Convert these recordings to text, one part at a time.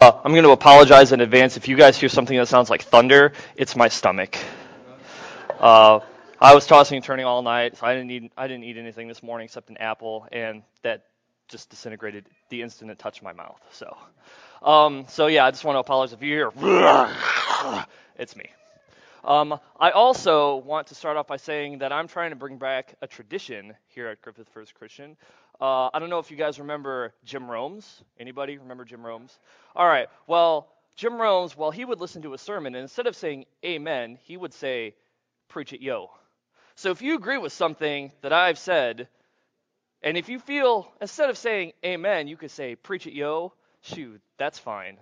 Uh, I'm going to apologize in advance if you guys hear something that sounds like thunder. It's my stomach. Uh, I was tossing and turning all night, so I didn't eat. I didn't eat anything this morning except an apple, and that just disintegrated the instant it touched my mouth. So, um, so yeah, I just want to apologize if you hear. It's me. Um, I also want to start off by saying that I'm trying to bring back a tradition here at Griffith First Christian. Uh, I don't know if you guys remember Jim Romes. Anybody remember Jim Romes? All right. Well, Jim Romes, well, he would listen to a sermon, and instead of saying amen, he would say, preach it, yo. So if you agree with something that I've said, and if you feel, instead of saying amen, you could say, preach it, yo, shoot, that's fine.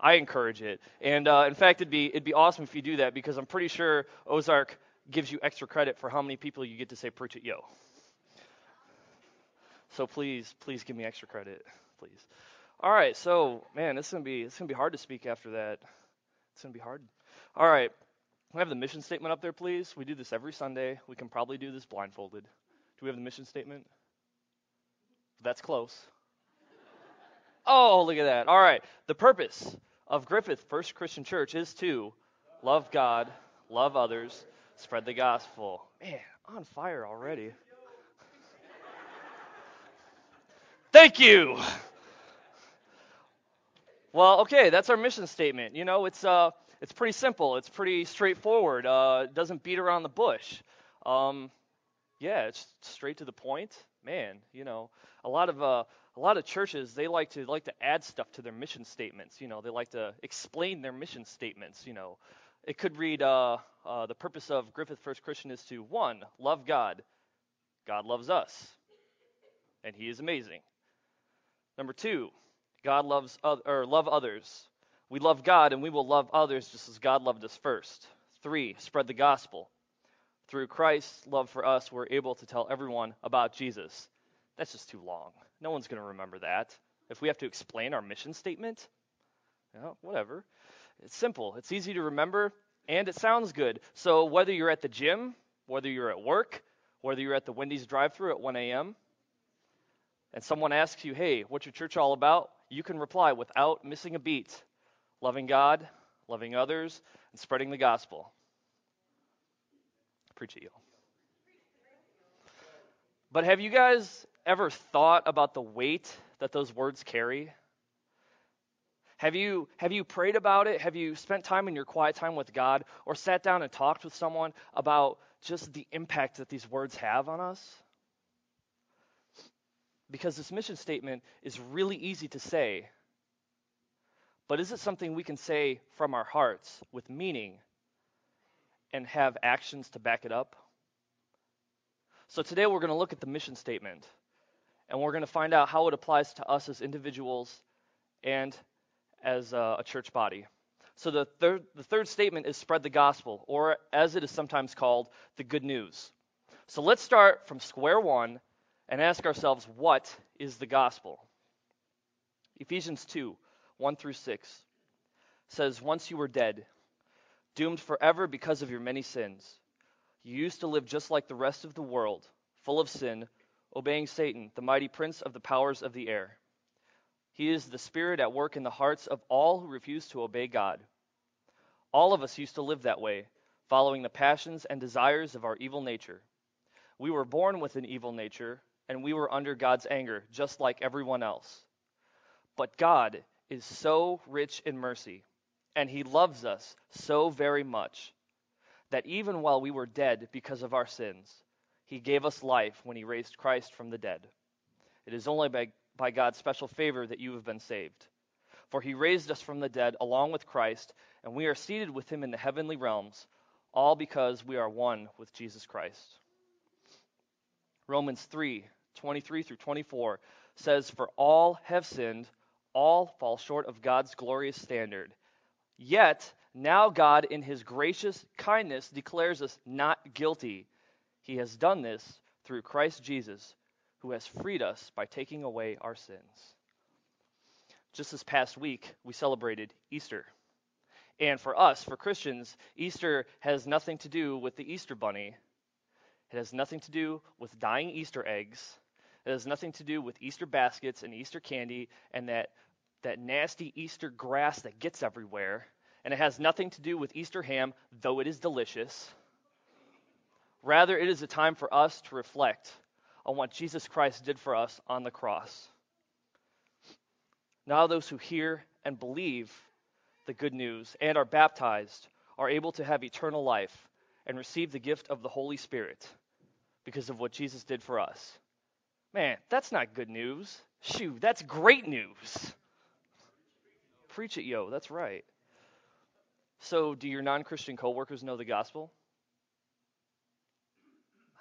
I encourage it. And uh, in fact, it'd be, it'd be awesome if you do that because I'm pretty sure Ozark gives you extra credit for how many people you get to say, preach it, yo. So please, please give me extra credit, please. All right, so man, it's gonna be it's gonna be hard to speak after that. It's gonna be hard. All right, we have the mission statement up there, please. We do this every Sunday. We can probably do this blindfolded. Do we have the mission statement? That's close. Oh, look at that. All right. The purpose of Griffith First Christian Church is to love God, love others, spread the gospel. Man, on fire already. Thank you. Well, okay, that's our mission statement. You know, it's uh, it's pretty simple. It's pretty straightforward. Uh, it doesn't beat around the bush. Um, yeah, it's straight to the point. Man, you know, a lot of uh, a lot of churches they like to like to add stuff to their mission statements. You know, they like to explain their mission statements. You know, it could read uh, uh, the purpose of Griffith First Christian is to one love God, God loves us, and He is amazing. Number two, God loves or love others. We love God and we will love others just as God loved us first. Three, spread the gospel. Through Christ's love for us, we're able to tell everyone about Jesus. That's just too long. No one's going to remember that. If we have to explain our mission statement, you know, whatever. It's simple, it's easy to remember, and it sounds good. So whether you're at the gym, whether you're at work, whether you're at the Wendy's drive through at 1 a.m., and someone asks you, hey, what's your church all about? You can reply without missing a beat loving God, loving others, and spreading the gospel. Preach it, y'all. But have you guys ever thought about the weight that those words carry? Have you, have you prayed about it? Have you spent time in your quiet time with God or sat down and talked with someone about just the impact that these words have on us? Because this mission statement is really easy to say, but is it something we can say from our hearts with meaning and have actions to back it up? So today we're going to look at the mission statement and we're going to find out how it applies to us as individuals and as a, a church body. So the third, the third statement is spread the gospel, or as it is sometimes called, the good news. So let's start from square one and ask ourselves what is the gospel? Ephesians 2 1 through 6 says, Once you were dead, doomed forever because of your many sins. You used to live just like the rest of the world, full of sin, obeying Satan, the mighty prince of the powers of the air. He is the spirit at work in the hearts of all who refuse to obey God. All of us used to live that way, following the passions and desires of our evil nature. We were born with an evil nature, and we were under God's anger, just like everyone else. But God is so rich in mercy, and He loves us so very much, that even while we were dead because of our sins, He gave us life when He raised Christ from the dead. It is only by, by God's special favor that you have been saved. For He raised us from the dead along with Christ, and we are seated with Him in the heavenly realms, all because we are one with Jesus Christ. Romans 3 23 through 24 says, For all have sinned, all fall short of God's glorious standard. Yet, now God, in his gracious kindness, declares us not guilty. He has done this through Christ Jesus, who has freed us by taking away our sins. Just this past week, we celebrated Easter. And for us, for Christians, Easter has nothing to do with the Easter bunny. It has nothing to do with dying Easter eggs. It has nothing to do with Easter baskets and Easter candy and that that nasty Easter grass that gets everywhere, and it has nothing to do with Easter ham, though it is delicious. Rather, it is a time for us to reflect on what Jesus Christ did for us on the cross. Now, those who hear and believe the good news and are baptized are able to have eternal life and receive the gift of the Holy Spirit because of what Jesus did for us. Man, that's not good news. Shoo, that's great news. Preach it, yo. That's right. So, do your non Christian coworkers know the gospel?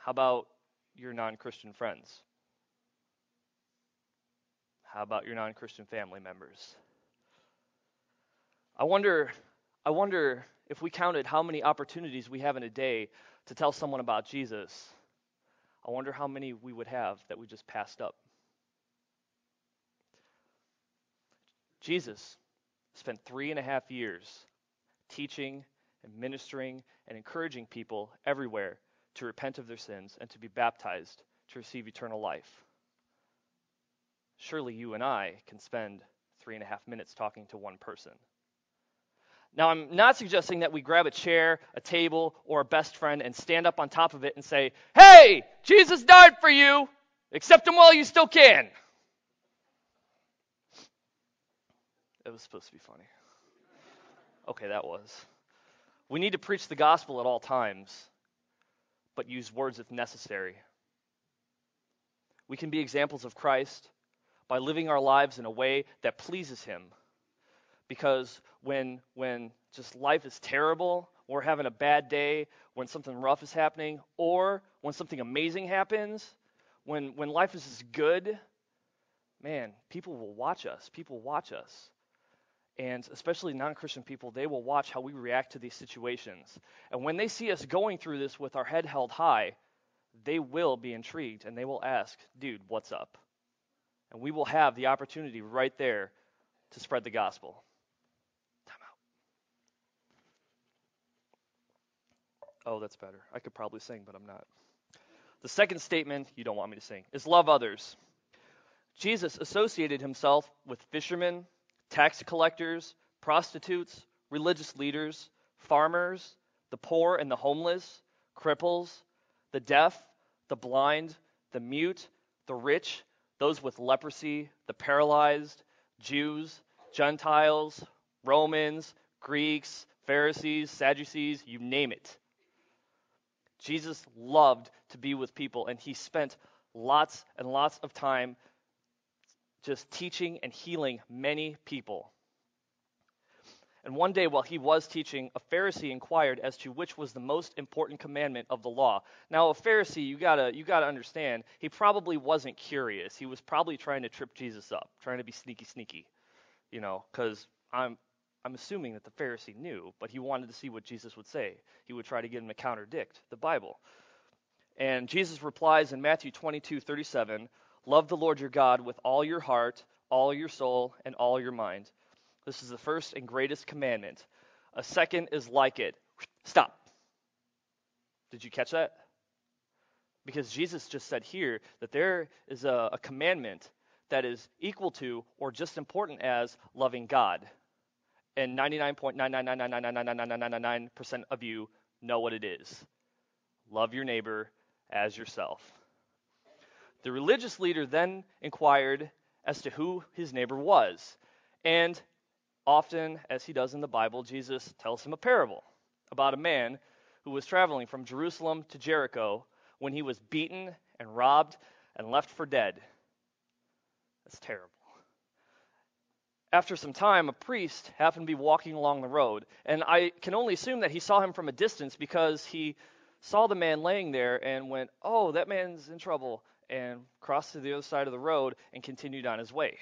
How about your non Christian friends? How about your non Christian family members? I wonder, I wonder if we counted how many opportunities we have in a day to tell someone about Jesus. I wonder how many we would have that we just passed up. Jesus spent three and a half years teaching and ministering and encouraging people everywhere to repent of their sins and to be baptized to receive eternal life. Surely you and I can spend three and a half minutes talking to one person. Now, I'm not suggesting that we grab a chair, a table, or a best friend and stand up on top of it and say, Hey, Jesus died for you. Accept him while you still can. It was supposed to be funny. Okay, that was. We need to preach the gospel at all times, but use words if necessary. We can be examples of Christ by living our lives in a way that pleases him. Because when when just life is terrible, we're having a bad day, when something rough is happening, or when something amazing happens, when when life is just good, man, people will watch us. People watch us and especially non Christian people, they will watch how we react to these situations. And when they see us going through this with our head held high, they will be intrigued and they will ask, dude, what's up? And we will have the opportunity right there to spread the gospel. Time out. Oh, that's better. I could probably sing, but I'm not. The second statement, you don't want me to sing, is love others. Jesus associated himself with fishermen, tax collectors, prostitutes, religious leaders, farmers, the poor and the homeless, cripples, the deaf, the blind, the mute, the rich, those with leprosy, the paralyzed, Jews, Gentiles, Romans, Greeks, Pharisees, Sadducees, you name it. Jesus loved to be with people, and he spent lots and lots of time just teaching and healing many people. And one day, while he was teaching, a Pharisee inquired as to which was the most important commandment of the law. Now, a Pharisee, you gotta you gotta understand, he probably wasn't curious. He was probably trying to trip Jesus up, trying to be sneaky, sneaky, you know, because I'm I'm assuming that the Pharisee knew, but he wanted to see what Jesus would say. He would try to get him to contradict the Bible. And Jesus replies in Matthew 22:37, Love the Lord your God with all your heart, all your soul, and all your mind. This is the first and greatest commandment. A second is like it. Stop. Did you catch that? Because Jesus just said here that there is a, a commandment that is equal to or just important as loving God. And 99.999999999% of you know what it is. Love your neighbor as yourself. The religious leader then inquired as to who his neighbor was. And often, as he does in the Bible, Jesus tells him a parable about a man who was traveling from Jerusalem to Jericho when he was beaten and robbed and left for dead. That's terrible. After some time, a priest happened to be walking along the road, and I can only assume that he saw him from a distance because he saw the man laying there and went, Oh, that man's in trouble and crossed to the other side of the road and continued on his way.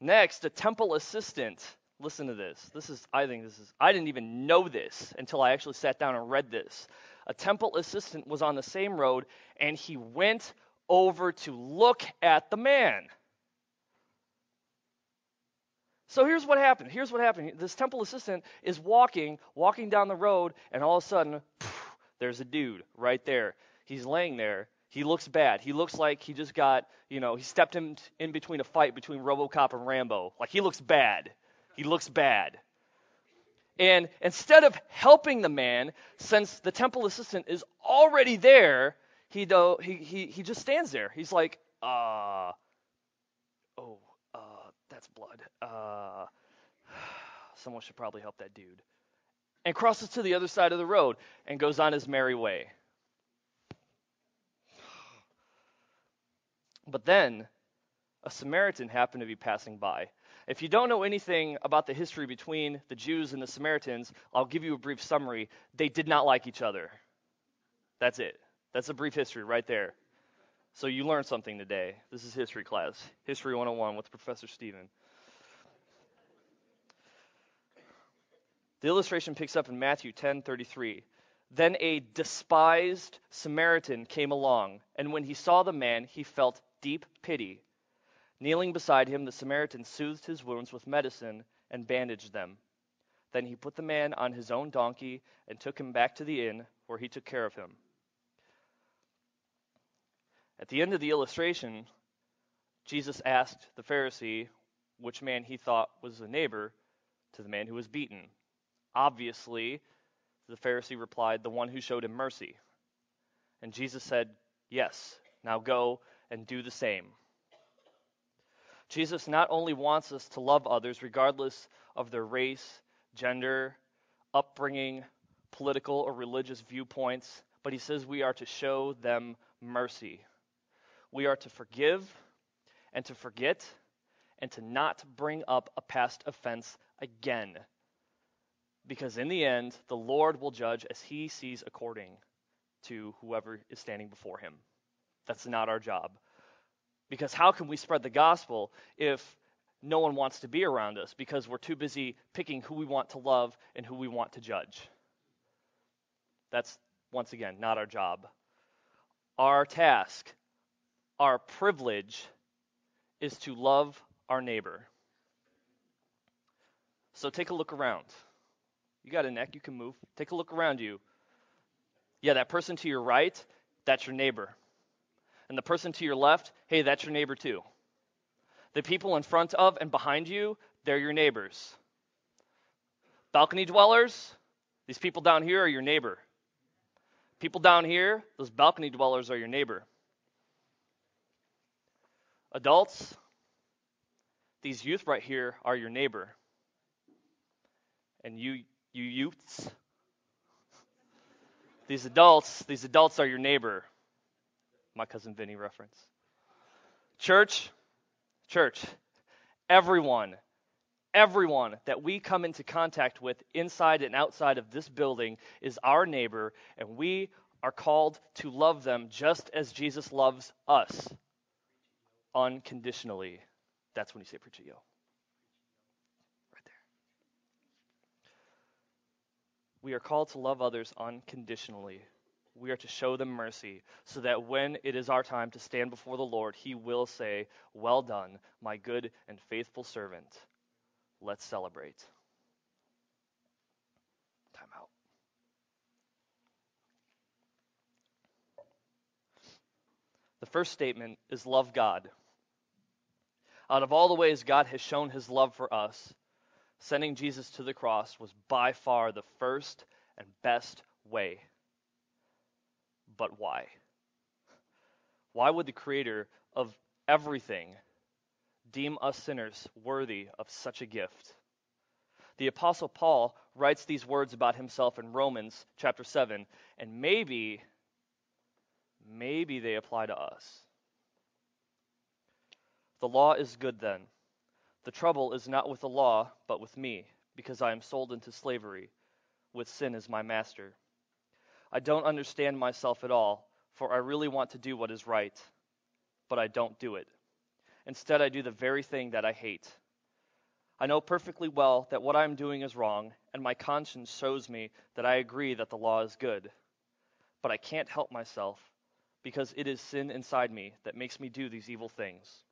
Next, a temple assistant. Listen to this. This is, I think this is, I didn't even know this until I actually sat down and read this. A temple assistant was on the same road and he went over to look at the man. So here's what happened. Here's what happened. This temple assistant is walking, walking down the road, and all of a sudden, there's a dude right there. He's laying there. He looks bad. He looks like he just got, you know, he stepped in, in between a fight between Robocop and Rambo. Like he looks bad. He looks bad. And instead of helping the man, since the temple assistant is already there, he, do, he, he, he just stands there. He's like, uh, oh, that's blood. Uh, someone should probably help that dude. And crosses to the other side of the road and goes on his merry way. But then a Samaritan happened to be passing by. If you don't know anything about the history between the Jews and the Samaritans, I'll give you a brief summary. They did not like each other. That's it. That's a brief history right there. So you learned something today. This is history class, History 101 with Professor Stephen. The illustration picks up in Matthew 10:33. Then a despised Samaritan came along, and when he saw the man, he felt deep pity. Kneeling beside him, the Samaritan soothed his wounds with medicine and bandaged them. Then he put the man on his own donkey and took him back to the inn, where he took care of him. At the end of the illustration, Jesus asked the Pharisee which man he thought was a neighbor to the man who was beaten. Obviously, the Pharisee replied, The one who showed him mercy. And Jesus said, Yes, now go and do the same. Jesus not only wants us to love others regardless of their race, gender, upbringing, political or religious viewpoints, but he says we are to show them mercy. We are to forgive and to forget and to not bring up a past offense again. Because in the end, the Lord will judge as he sees according to whoever is standing before him. That's not our job. Because how can we spread the gospel if no one wants to be around us because we're too busy picking who we want to love and who we want to judge? That's, once again, not our job. Our task, our privilege, is to love our neighbor. So take a look around. You got a neck, you can move. Take a look around you. Yeah, that person to your right, that's your neighbor. And the person to your left, hey, that's your neighbor too. The people in front of and behind you, they're your neighbors. Balcony dwellers, these people down here are your neighbor. People down here, those balcony dwellers are your neighbor. Adults, these youth right here are your neighbor. And you you youths. These adults, these adults are your neighbor. My cousin Vinny reference. Church, church, everyone, everyone that we come into contact with inside and outside of this building is our neighbor, and we are called to love them just as Jesus loves us unconditionally. That's when you say Prechio. We are called to love others unconditionally. We are to show them mercy so that when it is our time to stand before the Lord, He will say, Well done, my good and faithful servant. Let's celebrate. Time out. The first statement is love God. Out of all the ways God has shown his love for us, sending Jesus to the cross was by far the first and best way. But why? Why would the Creator of everything deem us sinners worthy of such a gift? The Apostle Paul writes these words about himself in Romans chapter 7, and maybe, maybe they apply to us. The law is good then the trouble is not with the law, but with me, because I am sold into slavery, with sin as my master. I don't understand myself at all, for I really want to do what is right, but I don't do it. Instead, I do the very thing that I hate. I know perfectly well that what I am doing is wrong, and my conscience shows me that I agree that the law is good. But I can't help myself, because it is sin inside me that makes me do these evil things.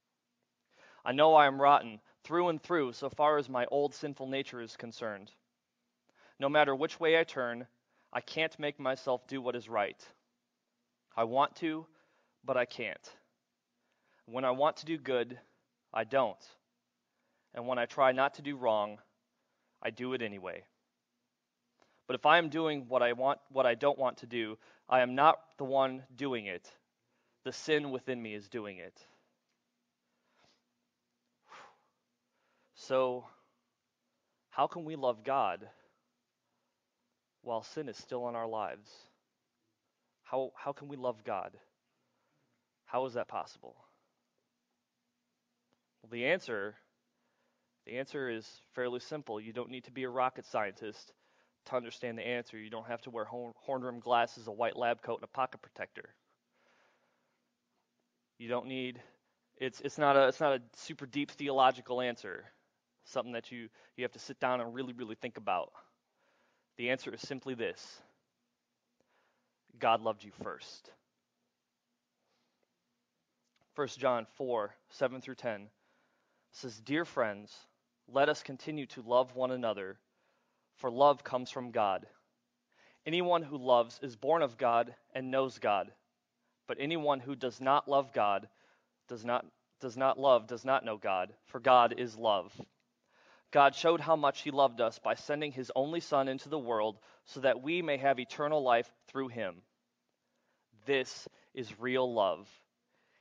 I know I am rotten through and through so far as my old sinful nature is concerned. No matter which way I turn, I can't make myself do what is right. I want to, but I can't. When I want to do good, I don't. And when I try not to do wrong, I do it anyway. But if I am doing what I want what I don't want to do, I am not the one doing it. The sin within me is doing it. So how can we love God while sin is still in our lives? How how can we love God? How is that possible? Well, the answer the answer is fairly simple. You don't need to be a rocket scientist to understand the answer. You don't have to wear horn rimmed glasses, a white lab coat, and a pocket protector. You don't need it's it's not a it's not a super deep theological answer, something that you you have to sit down and really really think about. The answer is simply this. God loved you first. 1 John 4, 7 through 10 says, Dear friends, let us continue to love one another, for love comes from God. Anyone who loves is born of God and knows God. But anyone who does not love God does not does not love does not know God, for God is love. God showed how much he loved us by sending his only son into the world so that we may have eternal life through him. This is real love.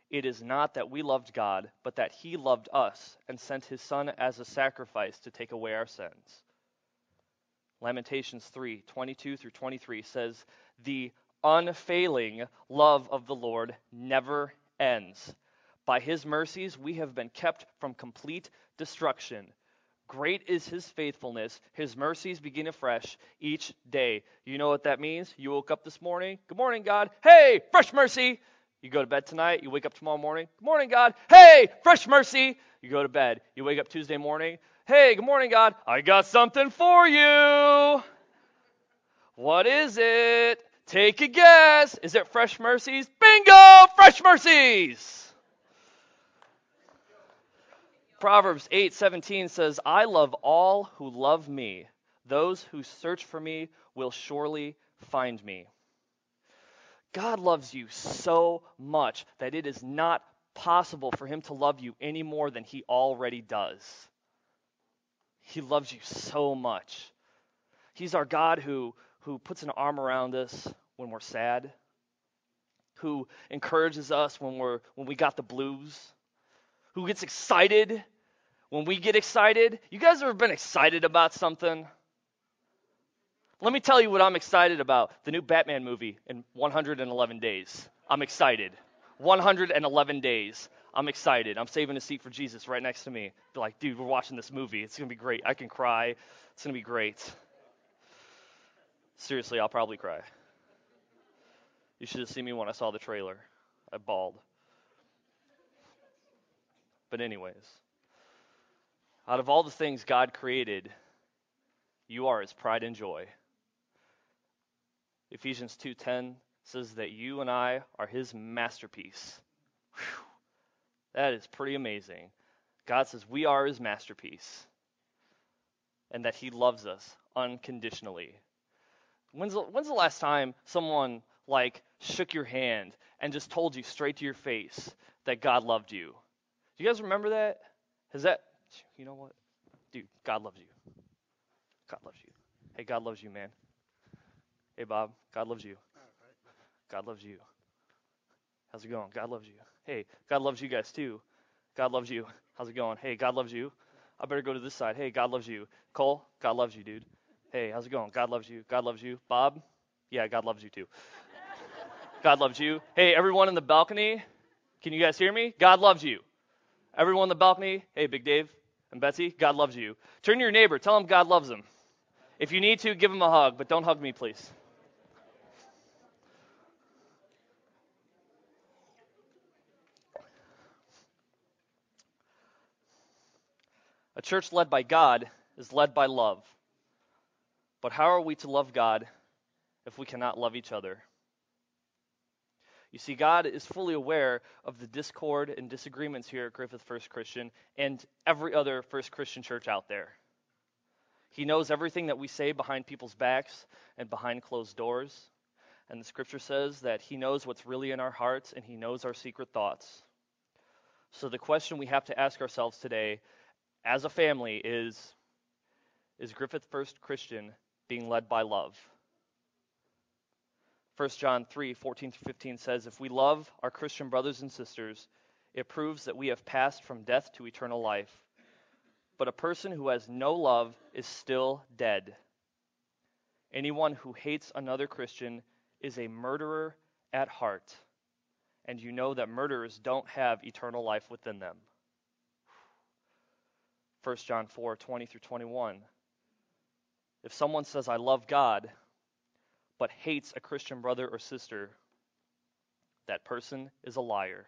It is not that we loved God, but that he loved us and sent his Son as a sacrifice to take away our sins. Lamentations 3 22 through 23 says, The unfailing love of the Lord never ends. By his mercies we have been kept from complete destruction. Great is his faithfulness. His mercies begin afresh each day. You know what that means? You woke up this morning. Good morning, God. Hey, fresh mercy. You go to bed tonight, you wake up tomorrow morning. Good morning, God. Hey, fresh mercy. You go to bed. You wake up Tuesday morning. Hey, good morning, God. I got something for you. What is it? Take a guess. Is it fresh mercies? Bingo! Fresh mercies. Proverbs 8:17 says, "I love all who love me. Those who search for me will surely find me." God loves you so much that it is not possible for him to love you any more than he already does. He loves you so much. He's our God who, who puts an arm around us when we're sad, who encourages us when, we're, when we got the blues, who gets excited when we get excited. You guys ever been excited about something? Let me tell you what I'm excited about the new Batman movie in 111 days. I'm excited. 111 days. I'm excited. I'm saving a seat for Jesus right next to me. Be like, dude, we're watching this movie. It's going to be great. I can cry. It's going to be great. Seriously, I'll probably cry. You should have seen me when I saw the trailer. I bawled. But, anyways, out of all the things God created, you are his pride and joy. Ephesians 2:10 says that you and I are his masterpiece. Whew. That is pretty amazing. God says we are his masterpiece and that he loves us unconditionally. When's the, when's the last time someone like shook your hand and just told you straight to your face that God loved you? Do you guys remember that? Has that you know what? Dude, God loves you. God loves you. Hey, God loves you, man. Hey, Bob, God loves you. God loves you. How's it going? God loves you. Hey, God loves you guys too. God loves you. How's it going? Hey, God loves you. I better go to this side. Hey, God loves you. Cole, God loves you, dude. Hey, how's it going? God loves you. God loves you. Bob, yeah, God loves you too. God loves you. Hey, everyone in the balcony, can you guys hear me? God loves you. Everyone in the balcony, hey, Big Dave and Betsy, God loves you. Turn to your neighbor, tell him God loves him. If you need to, give him a hug, but don't hug me, please. A church led by God is led by love. But how are we to love God if we cannot love each other? You see, God is fully aware of the discord and disagreements here at Griffith First Christian and every other First Christian church out there. He knows everything that we say behind people's backs and behind closed doors. And the scripture says that He knows what's really in our hearts and He knows our secret thoughts. So the question we have to ask ourselves today as a family is Is Griffith First Christian being led by love? 1 John 3 14 through 15 says, If we love our Christian brothers and sisters, it proves that we have passed from death to eternal life. But a person who has no love is still dead. Anyone who hates another Christian is a murderer at heart. And you know that murderers don't have eternal life within them. 1 John 4 20 through 21. If someone says, I love God, but hates a Christian brother or sister, that person is a liar.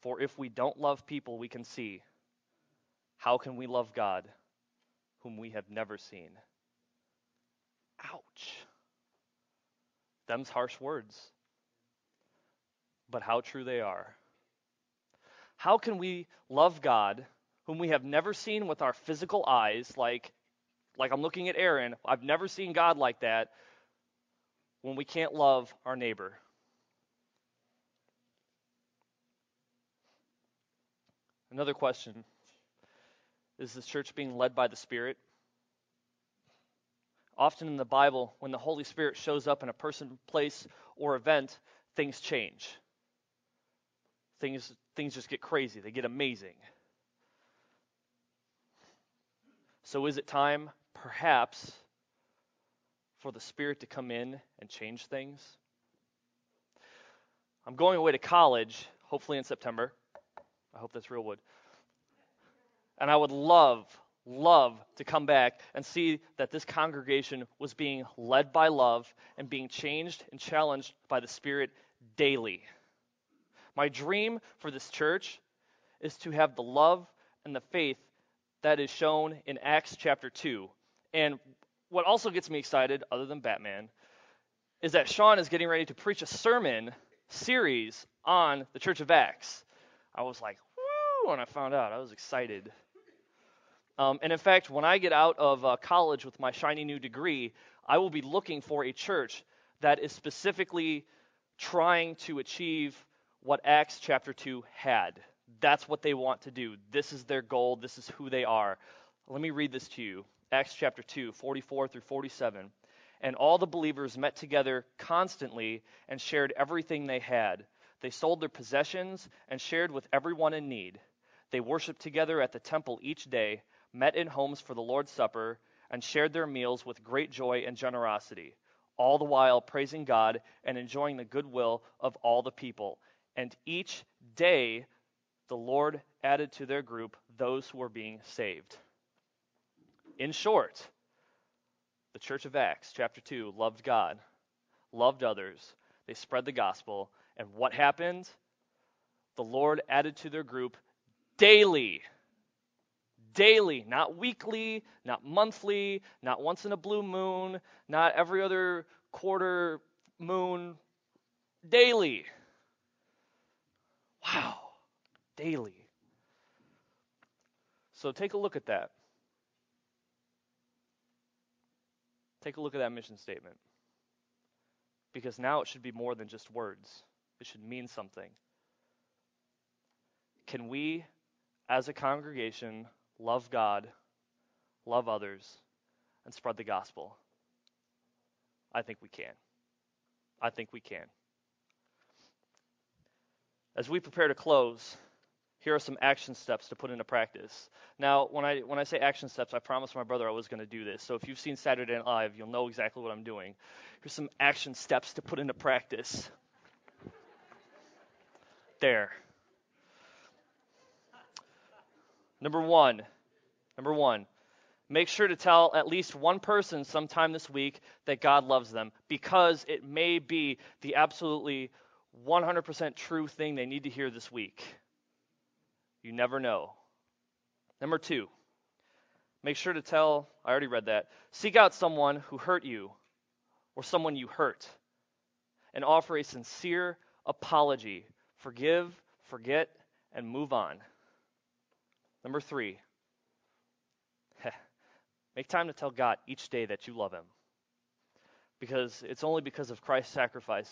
For if we don't love people we can see, how can we love God whom we have never seen? Ouch. Them's harsh words. But how true they are. How can we love God whom we have never seen with our physical eyes, like, like I'm looking at Aaron? I've never seen God like that when we can't love our neighbor. Another question Is this church being led by the Spirit? Often in the Bible, when the Holy Spirit shows up in a person, place, or event, things change. Things, things just get crazy, they get amazing. So, is it time, perhaps, for the Spirit to come in and change things? I'm going away to college, hopefully in September. I hope that's real wood. And I would love, love to come back and see that this congregation was being led by love and being changed and challenged by the Spirit daily. My dream for this church is to have the love and the faith that is shown in Acts chapter 2. And what also gets me excited, other than Batman, is that Sean is getting ready to preach a sermon series on the Church of Acts. I was like, woo, when I found out. I was excited. Um, and in fact, when I get out of uh, college with my shiny new degree, I will be looking for a church that is specifically trying to achieve what Acts chapter 2 had. That's what they want to do. This is their goal. This is who they are. Let me read this to you Acts chapter 2, 44 through 47. And all the believers met together constantly and shared everything they had. They sold their possessions and shared with everyone in need. They worshiped together at the temple each day met in homes for the Lord's Supper, and shared their meals with great joy and generosity, all the while praising God and enjoying the goodwill of all the people. And each day the Lord added to their group those who were being saved. In short, the Church of Acts, chapter 2, loved God, loved others, they spread the gospel, and what happened? The Lord added to their group daily daily, not weekly, not monthly, not once in a blue moon, not every other quarter moon, daily. Wow, daily. So take a look at that. Take a look at that mission statement. Because now it should be more than just words, it should mean something. Can we, as a congregation, love God, love others, and spread the gospel? I think we can. I think we can. As we prepare to close, here are some action steps to put into practice. Now, when I when I say action steps, I promised my brother I was going to do this. So if you've seen Saturday Night Live, you'll know exactly what I'm doing. Here's some action steps to put into practice. There. Number one, number one, make sure to tell at least one person sometime this week that God loves them because it may be the absolutely 100% true thing they need to hear this week. You never know. Number two, make sure to tell, I already read that, seek out someone who hurt you or someone you hurt and offer a sincere apology. Forgive, forget, and move on. Number three, make time to tell God each day that you love Him. because it's only because of Christ's sacrifice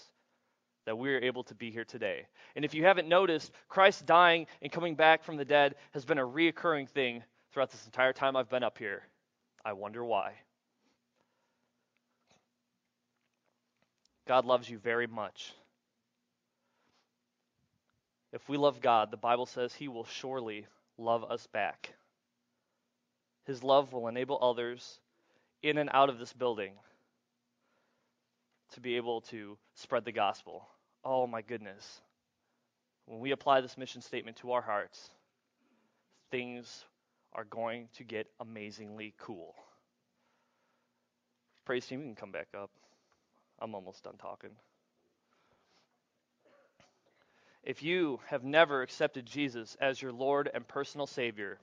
that we're able to be here today. And if you haven't noticed, Christ dying and coming back from the dead has been a reoccurring thing throughout this entire time I've been up here. I wonder why. God loves you very much. If we love God, the Bible says He will surely love us back. His love will enable others in and out of this building to be able to spread the gospel. Oh my goodness. When we apply this mission statement to our hearts, things are going to get amazingly cool. Praise team, you can come back up. I'm almost done talking. If you have never accepted Jesus as your Lord and personal Savior,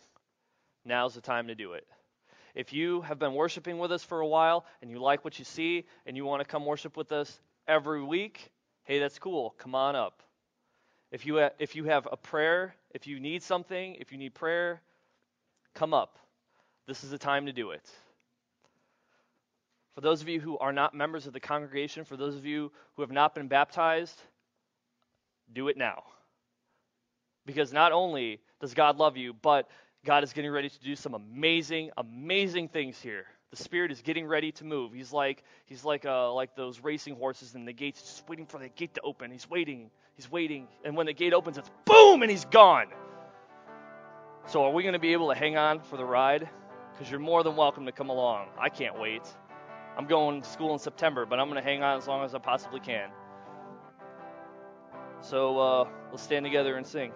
now's the time to do it. If you have been worshiping with us for a while and you like what you see and you want to come worship with us every week, hey, that's cool. Come on up. If you, ha- if you have a prayer, if you need something, if you need prayer, come up. This is the time to do it. For those of you who are not members of the congregation, for those of you who have not been baptized, do it now. Because not only does God love you, but God is getting ready to do some amazing, amazing things here. The Spirit is getting ready to move. He's like he's like uh, like those racing horses in the gates, just waiting for the gate to open. He's waiting, he's waiting, and when the gate opens, it's boom, and he's gone. So are we going to be able to hang on for the ride? Because you're more than welcome to come along. I can't wait. I'm going to school in September, but I'm going to hang on as long as I possibly can. So uh, let's stand together and sing.